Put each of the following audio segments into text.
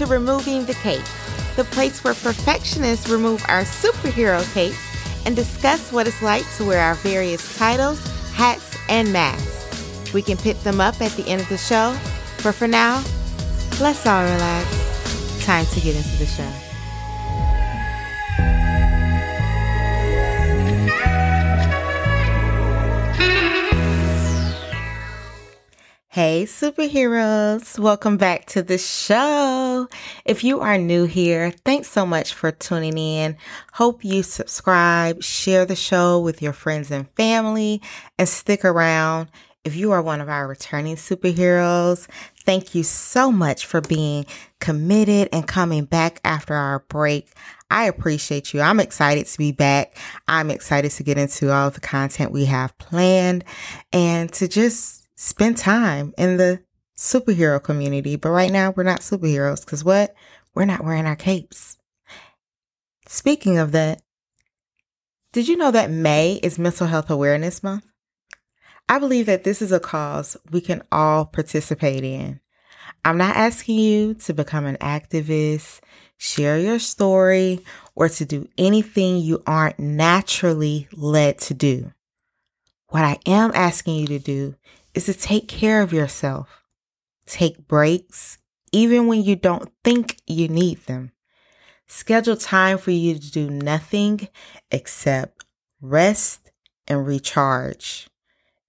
to Removing the Cape, the place where perfectionists remove our superhero capes and discuss what it's like to wear our various titles, hats, and masks. We can pick them up at the end of the show, but for now, let's all relax. Time to get into the show. Hey, superheroes. Welcome back to the show. If you are new here, thanks so much for tuning in. Hope you subscribe, share the show with your friends and family, and stick around. If you are one of our returning superheroes, thank you so much for being committed and coming back after our break. I appreciate you. I'm excited to be back. I'm excited to get into all the content we have planned and to just spend time in the superhero community. But right now, we're not superheroes because what? We're not wearing our capes. Speaking of that, did you know that May is Mental Health Awareness Month? I believe that this is a cause we can all participate in. I'm not asking you to become an activist, share your story, or to do anything you aren't naturally led to do. What I am asking you to do is to take care of yourself. Take breaks, even when you don't think you need them. Schedule time for you to do nothing except rest and recharge.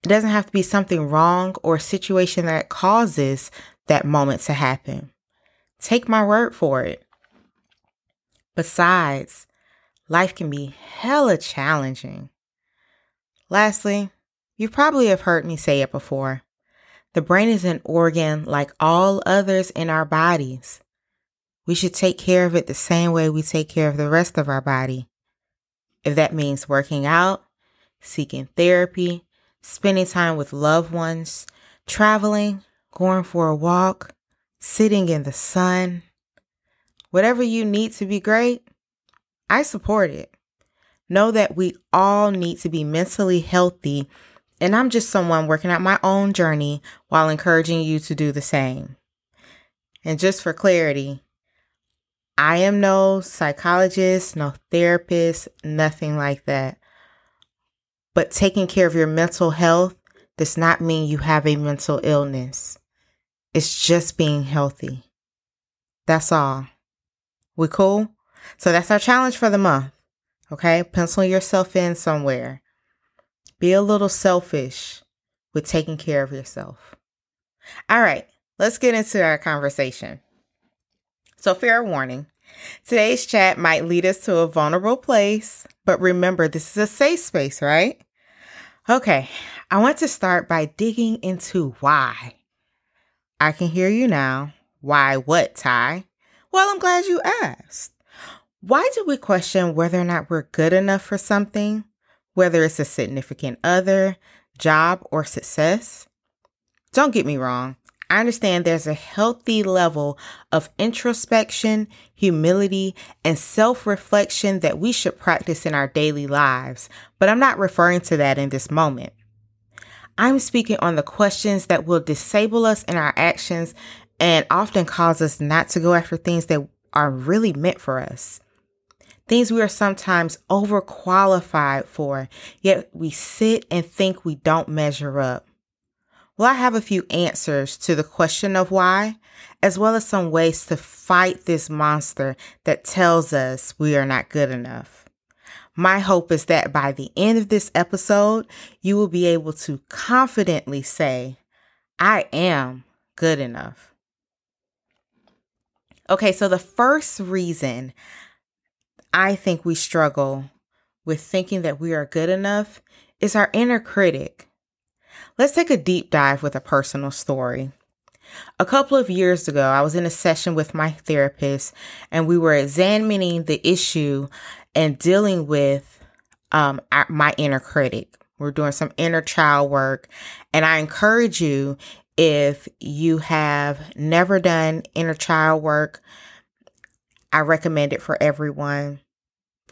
It doesn't have to be something wrong or a situation that causes that moment to happen. Take my word for it. Besides, life can be hella challenging. Lastly, you probably have heard me say it before. The brain is an organ like all others in our bodies. We should take care of it the same way we take care of the rest of our body. If that means working out, seeking therapy, spending time with loved ones, traveling, going for a walk, sitting in the sun, whatever you need to be great, I support it. Know that we all need to be mentally healthy and I'm just someone working out my own journey while encouraging you to do the same. And just for clarity, I am no psychologist, no therapist, nothing like that. But taking care of your mental health does not mean you have a mental illness. It's just being healthy. That's all. We cool? So that's our challenge for the month. Okay? Pencil yourself in somewhere. Be a little selfish with taking care of yourself. All right, let's get into our conversation. So, fair warning today's chat might lead us to a vulnerable place, but remember, this is a safe space, right? Okay, I want to start by digging into why. I can hear you now. Why what, Ty? Well, I'm glad you asked. Why do we question whether or not we're good enough for something? Whether it's a significant other, job, or success. Don't get me wrong. I understand there's a healthy level of introspection, humility, and self reflection that we should practice in our daily lives, but I'm not referring to that in this moment. I'm speaking on the questions that will disable us in our actions and often cause us not to go after things that are really meant for us things we are sometimes overqualified for, yet we sit and think we don't measure up. Well, I have a few answers to the question of why, as well as some ways to fight this monster that tells us we are not good enough. My hope is that by the end of this episode, you will be able to confidently say, I am good enough. Okay, so the first reason I think we struggle with thinking that we are good enough is our inner critic. Let's take a deep dive with a personal story. A couple of years ago, I was in a session with my therapist and we were examining the issue and dealing with um, our, my inner critic. We're doing some inner child work. And I encourage you, if you have never done inner child work, I recommend it for everyone.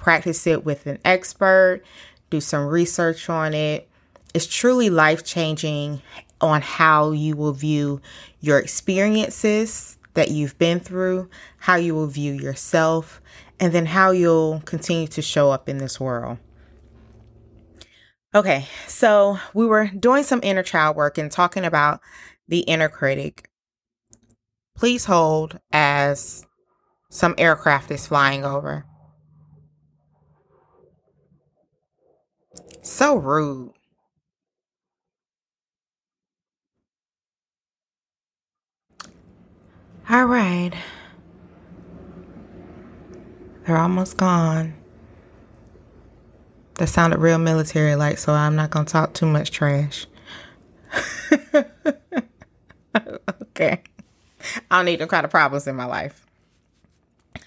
Practice it with an expert, do some research on it. It's truly life changing on how you will view your experiences that you've been through, how you will view yourself, and then how you'll continue to show up in this world. Okay, so we were doing some inner child work and talking about the inner critic. Please hold as some aircraft is flying over. So rude. All right. They're almost gone. That sounded real military like, so I'm not going to talk too much trash. okay. I don't need no kind of problems in my life.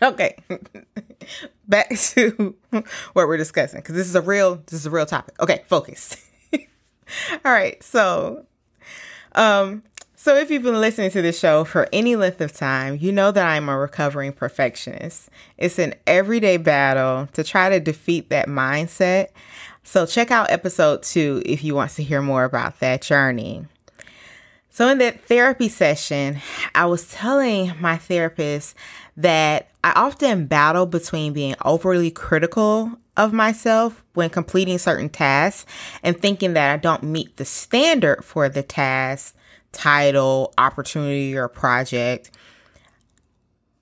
Okay. Back to what we're discussing because this is a real this is a real topic. Okay, focus. All right. So um so, if you've been listening to this show for any length of time, you know that I'm a recovering perfectionist. It's an everyday battle to try to defeat that mindset. So, check out episode two if you want to hear more about that journey. So, in that therapy session, I was telling my therapist that I often battle between being overly critical of myself when completing certain tasks and thinking that I don't meet the standard for the task title, opportunity, or project.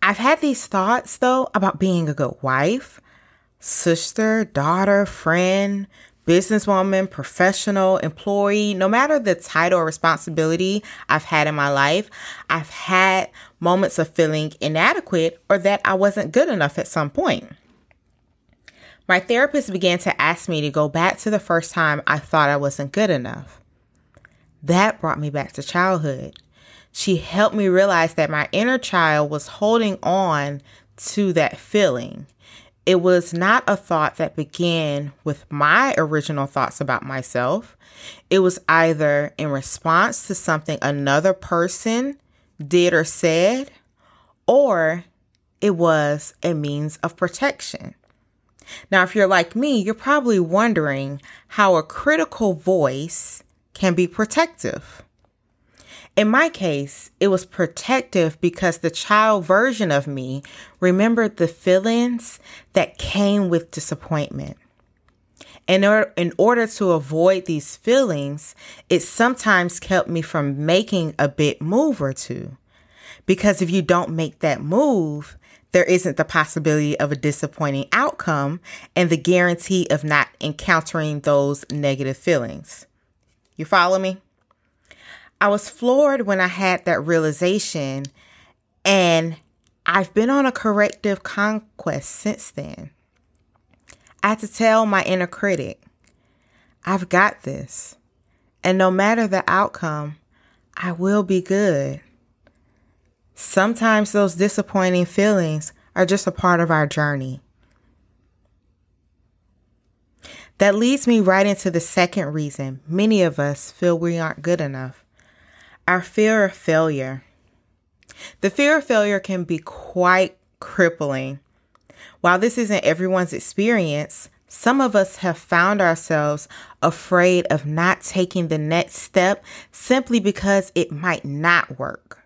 I've had these thoughts though about being a good wife, sister, daughter, friend, businesswoman, professional, employee, no matter the title or responsibility I've had in my life, I've had moments of feeling inadequate or that I wasn't good enough at some point. My therapist began to ask me to go back to the first time I thought I wasn't good enough. That brought me back to childhood. She helped me realize that my inner child was holding on to that feeling. It was not a thought that began with my original thoughts about myself. It was either in response to something another person did or said, or it was a means of protection. Now, if you're like me, you're probably wondering how a critical voice can be protective. In my case, it was protective because the child version of me remembered the feelings that came with disappointment. In order, in order to avoid these feelings, it sometimes kept me from making a big move or two. Because if you don't make that move, there isn't the possibility of a disappointing outcome and the guarantee of not encountering those negative feelings. You follow me? I was floored when I had that realization, and I've been on a corrective conquest since then. I had to tell my inner critic, I've got this. And no matter the outcome, I will be good. Sometimes those disappointing feelings are just a part of our journey. That leads me right into the second reason many of us feel we aren't good enough our fear of failure. The fear of failure can be quite crippling. While this isn't everyone's experience, some of us have found ourselves afraid of not taking the next step simply because it might not work.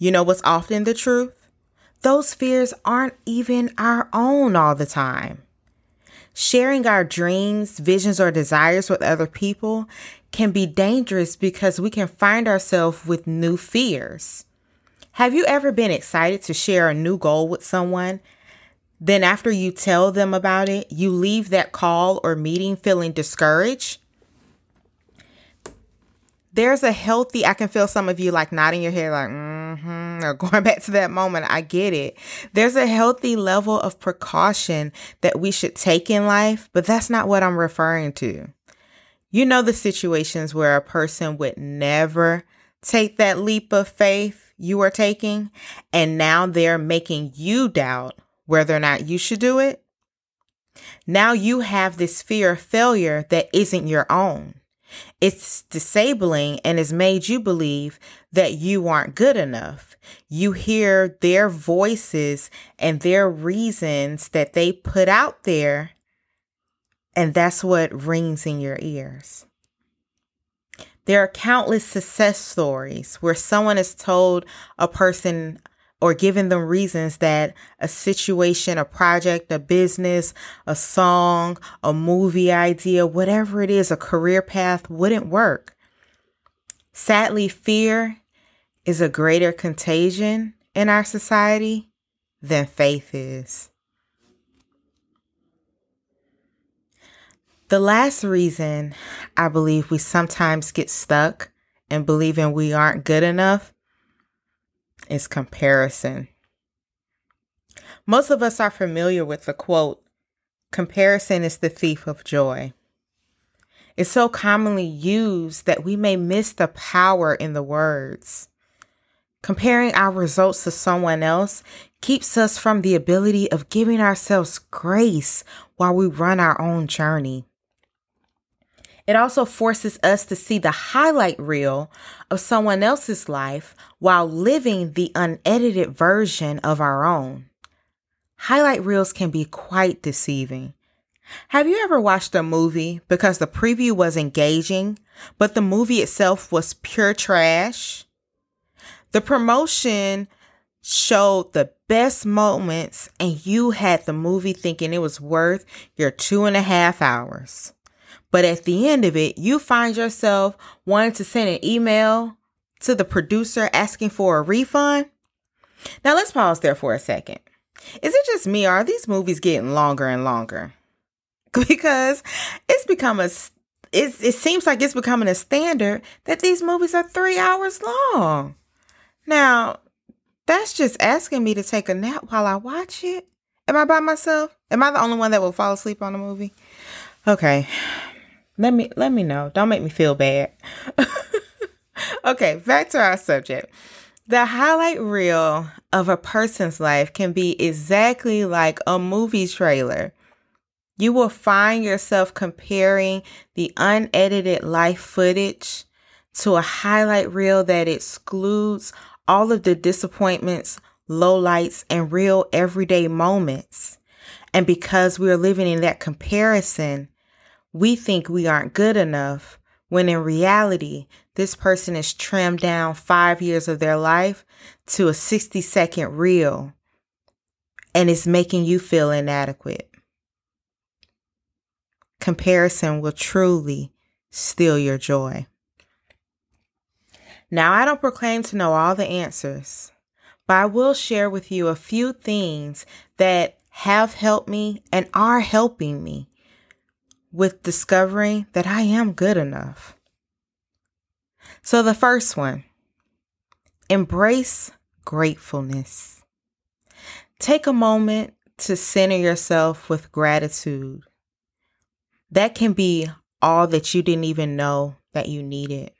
You know what's often the truth? Those fears aren't even our own all the time. Sharing our dreams, visions, or desires with other people can be dangerous because we can find ourselves with new fears. Have you ever been excited to share a new goal with someone? Then, after you tell them about it, you leave that call or meeting feeling discouraged? there's a healthy, I can feel some of you like nodding your head, like, mm-hmm, or going back to that moment. I get it. There's a healthy level of precaution that we should take in life, but that's not what I'm referring to. You know, the situations where a person would never take that leap of faith you are taking, and now they're making you doubt whether or not you should do it. Now you have this fear of failure that isn't your own. It's disabling and has made you believe that you aren't good enough. You hear their voices and their reasons that they put out there, and that's what rings in your ears. There are countless success stories where someone has told a person or given them reasons that a situation, a project, a business, a song, a movie idea, whatever it is, a career path wouldn't work. Sadly, fear is a greater contagion in our society than faith is. The last reason I believe we sometimes get stuck in believing we aren't good enough is comparison. Most of us are familiar with the quote, comparison is the thief of joy. It's so commonly used that we may miss the power in the words. Comparing our results to someone else keeps us from the ability of giving ourselves grace while we run our own journey. It also forces us to see the highlight reel of someone else's life while living the unedited version of our own. Highlight reels can be quite deceiving. Have you ever watched a movie because the preview was engaging, but the movie itself was pure trash? The promotion showed the best moments, and you had the movie thinking it was worth your two and a half hours. But at the end of it, you find yourself wanting to send an email to the producer asking for a refund. Now let's pause there for a second. Is it just me or are these movies getting longer and longer? Because it's become a it, it seems like it's becoming a standard that these movies are three hours long. Now, that's just asking me to take a nap while I watch it. Am I by myself? Am I the only one that will fall asleep on a movie? Okay. Let me let me know. Don't make me feel bad. okay, back to our subject. The highlight reel of a person's life can be exactly like a movie trailer. You will find yourself comparing the unedited life footage to a highlight reel that excludes all of the disappointments, lowlights, and real everyday moments. And because we're living in that comparison, we think we aren't good enough when in reality, this person is trimmed down five years of their life to a 60 second reel and it's making you feel inadequate. Comparison will truly steal your joy. Now, I don't proclaim to know all the answers, but I will share with you a few things that have helped me and are helping me with discovering that I am good enough. So, the first one embrace gratefulness. Take a moment to center yourself with gratitude. That can be all that you didn't even know that you needed.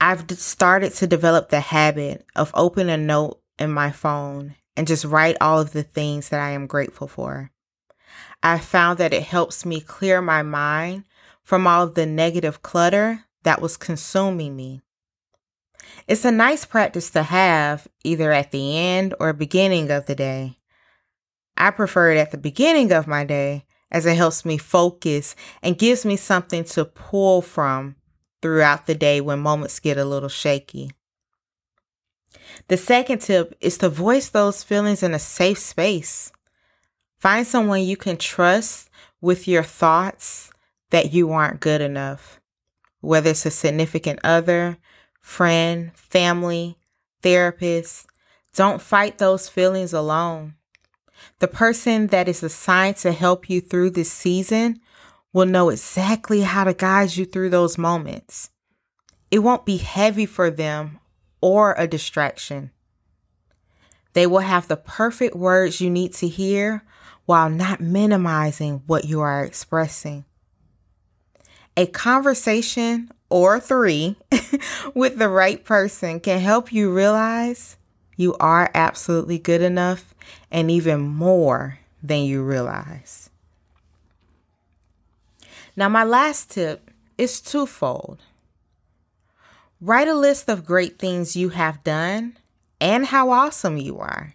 I've started to develop the habit of opening a note in my phone and just write all of the things that I am grateful for. I found that it helps me clear my mind from all of the negative clutter that was consuming me. It's a nice practice to have either at the end or beginning of the day. I prefer it at the beginning of my day as it helps me focus and gives me something to pull from throughout the day when moments get a little shaky. The second tip is to voice those feelings in a safe space. Find someone you can trust with your thoughts that you aren't good enough, whether it's a significant other, friend, family, therapist. Don't fight those feelings alone. The person that is assigned to help you through this season will know exactly how to guide you through those moments. It won't be heavy for them or a distraction. They will have the perfect words you need to hear while not minimizing what you are expressing. A conversation or three with the right person can help you realize you are absolutely good enough and even more than you realize. Now, my last tip is twofold. Write a list of great things you have done and how awesome you are.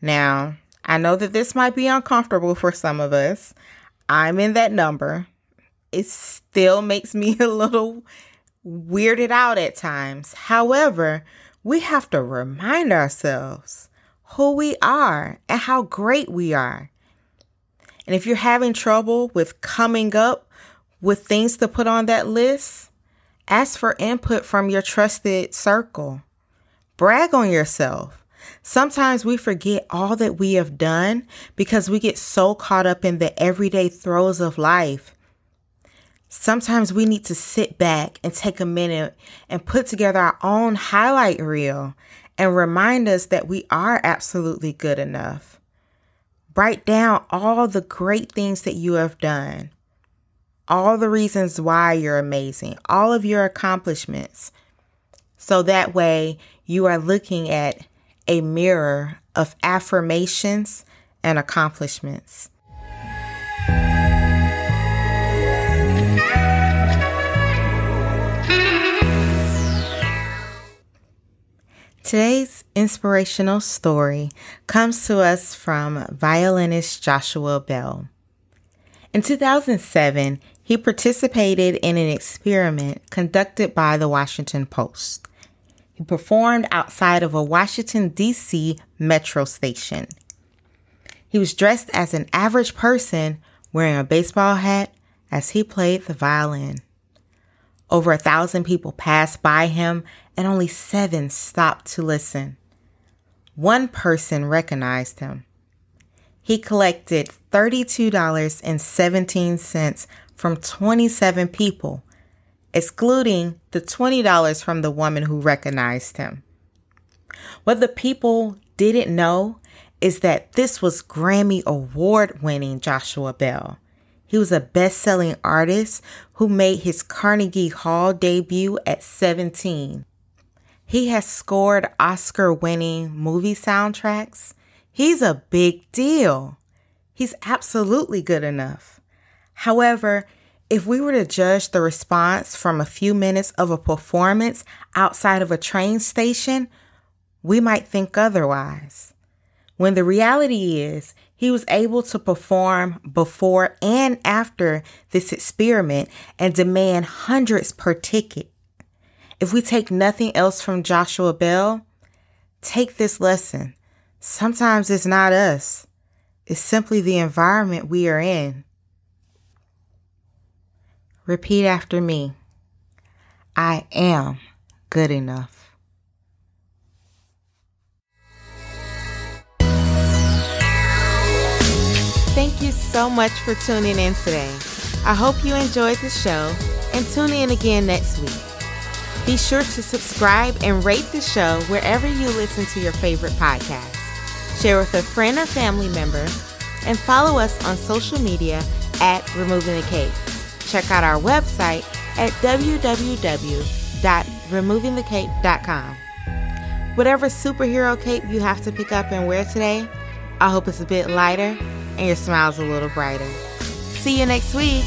Now, I know that this might be uncomfortable for some of us. I'm in that number. It still makes me a little weirded out at times. However, we have to remind ourselves who we are and how great we are. And if you're having trouble with coming up with things to put on that list, ask for input from your trusted circle. Brag on yourself. Sometimes we forget all that we have done because we get so caught up in the everyday throes of life. Sometimes we need to sit back and take a minute and put together our own highlight reel and remind us that we are absolutely good enough. Write down all the great things that you have done, all the reasons why you're amazing, all of your accomplishments. So that way you are looking at a mirror of affirmations and accomplishments. Today's inspirational story comes to us from violinist Joshua Bell. In 2007, he participated in an experiment conducted by the Washington Post. He performed outside of a Washington, D.C. metro station. He was dressed as an average person wearing a baseball hat as he played the violin. Over a thousand people passed by him and only seven stopped to listen. One person recognized him. He collected $32.17 from 27 people, excluding the $20 from the woman who recognized him. What the people didn't know is that this was Grammy award winning Joshua Bell. He was a best selling artist who made his Carnegie Hall debut at 17. He has scored Oscar winning movie soundtracks. He's a big deal. He's absolutely good enough. However, if we were to judge the response from a few minutes of a performance outside of a train station, we might think otherwise. When the reality is, he was able to perform before and after this experiment and demand hundreds per ticket. If we take nothing else from Joshua Bell, take this lesson. Sometimes it's not us, it's simply the environment we are in. Repeat after me I am good enough. Thank you so much for tuning in today. I hope you enjoyed the show and tune in again next week. Be sure to subscribe and rate the show wherever you listen to your favorite podcast. Share with a friend or family member and follow us on social media at Removing the Cape. Check out our website at www.removingthecape.com. Whatever superhero cape you have to pick up and wear today, I hope it's a bit lighter and your smile's a little brighter. See you next week.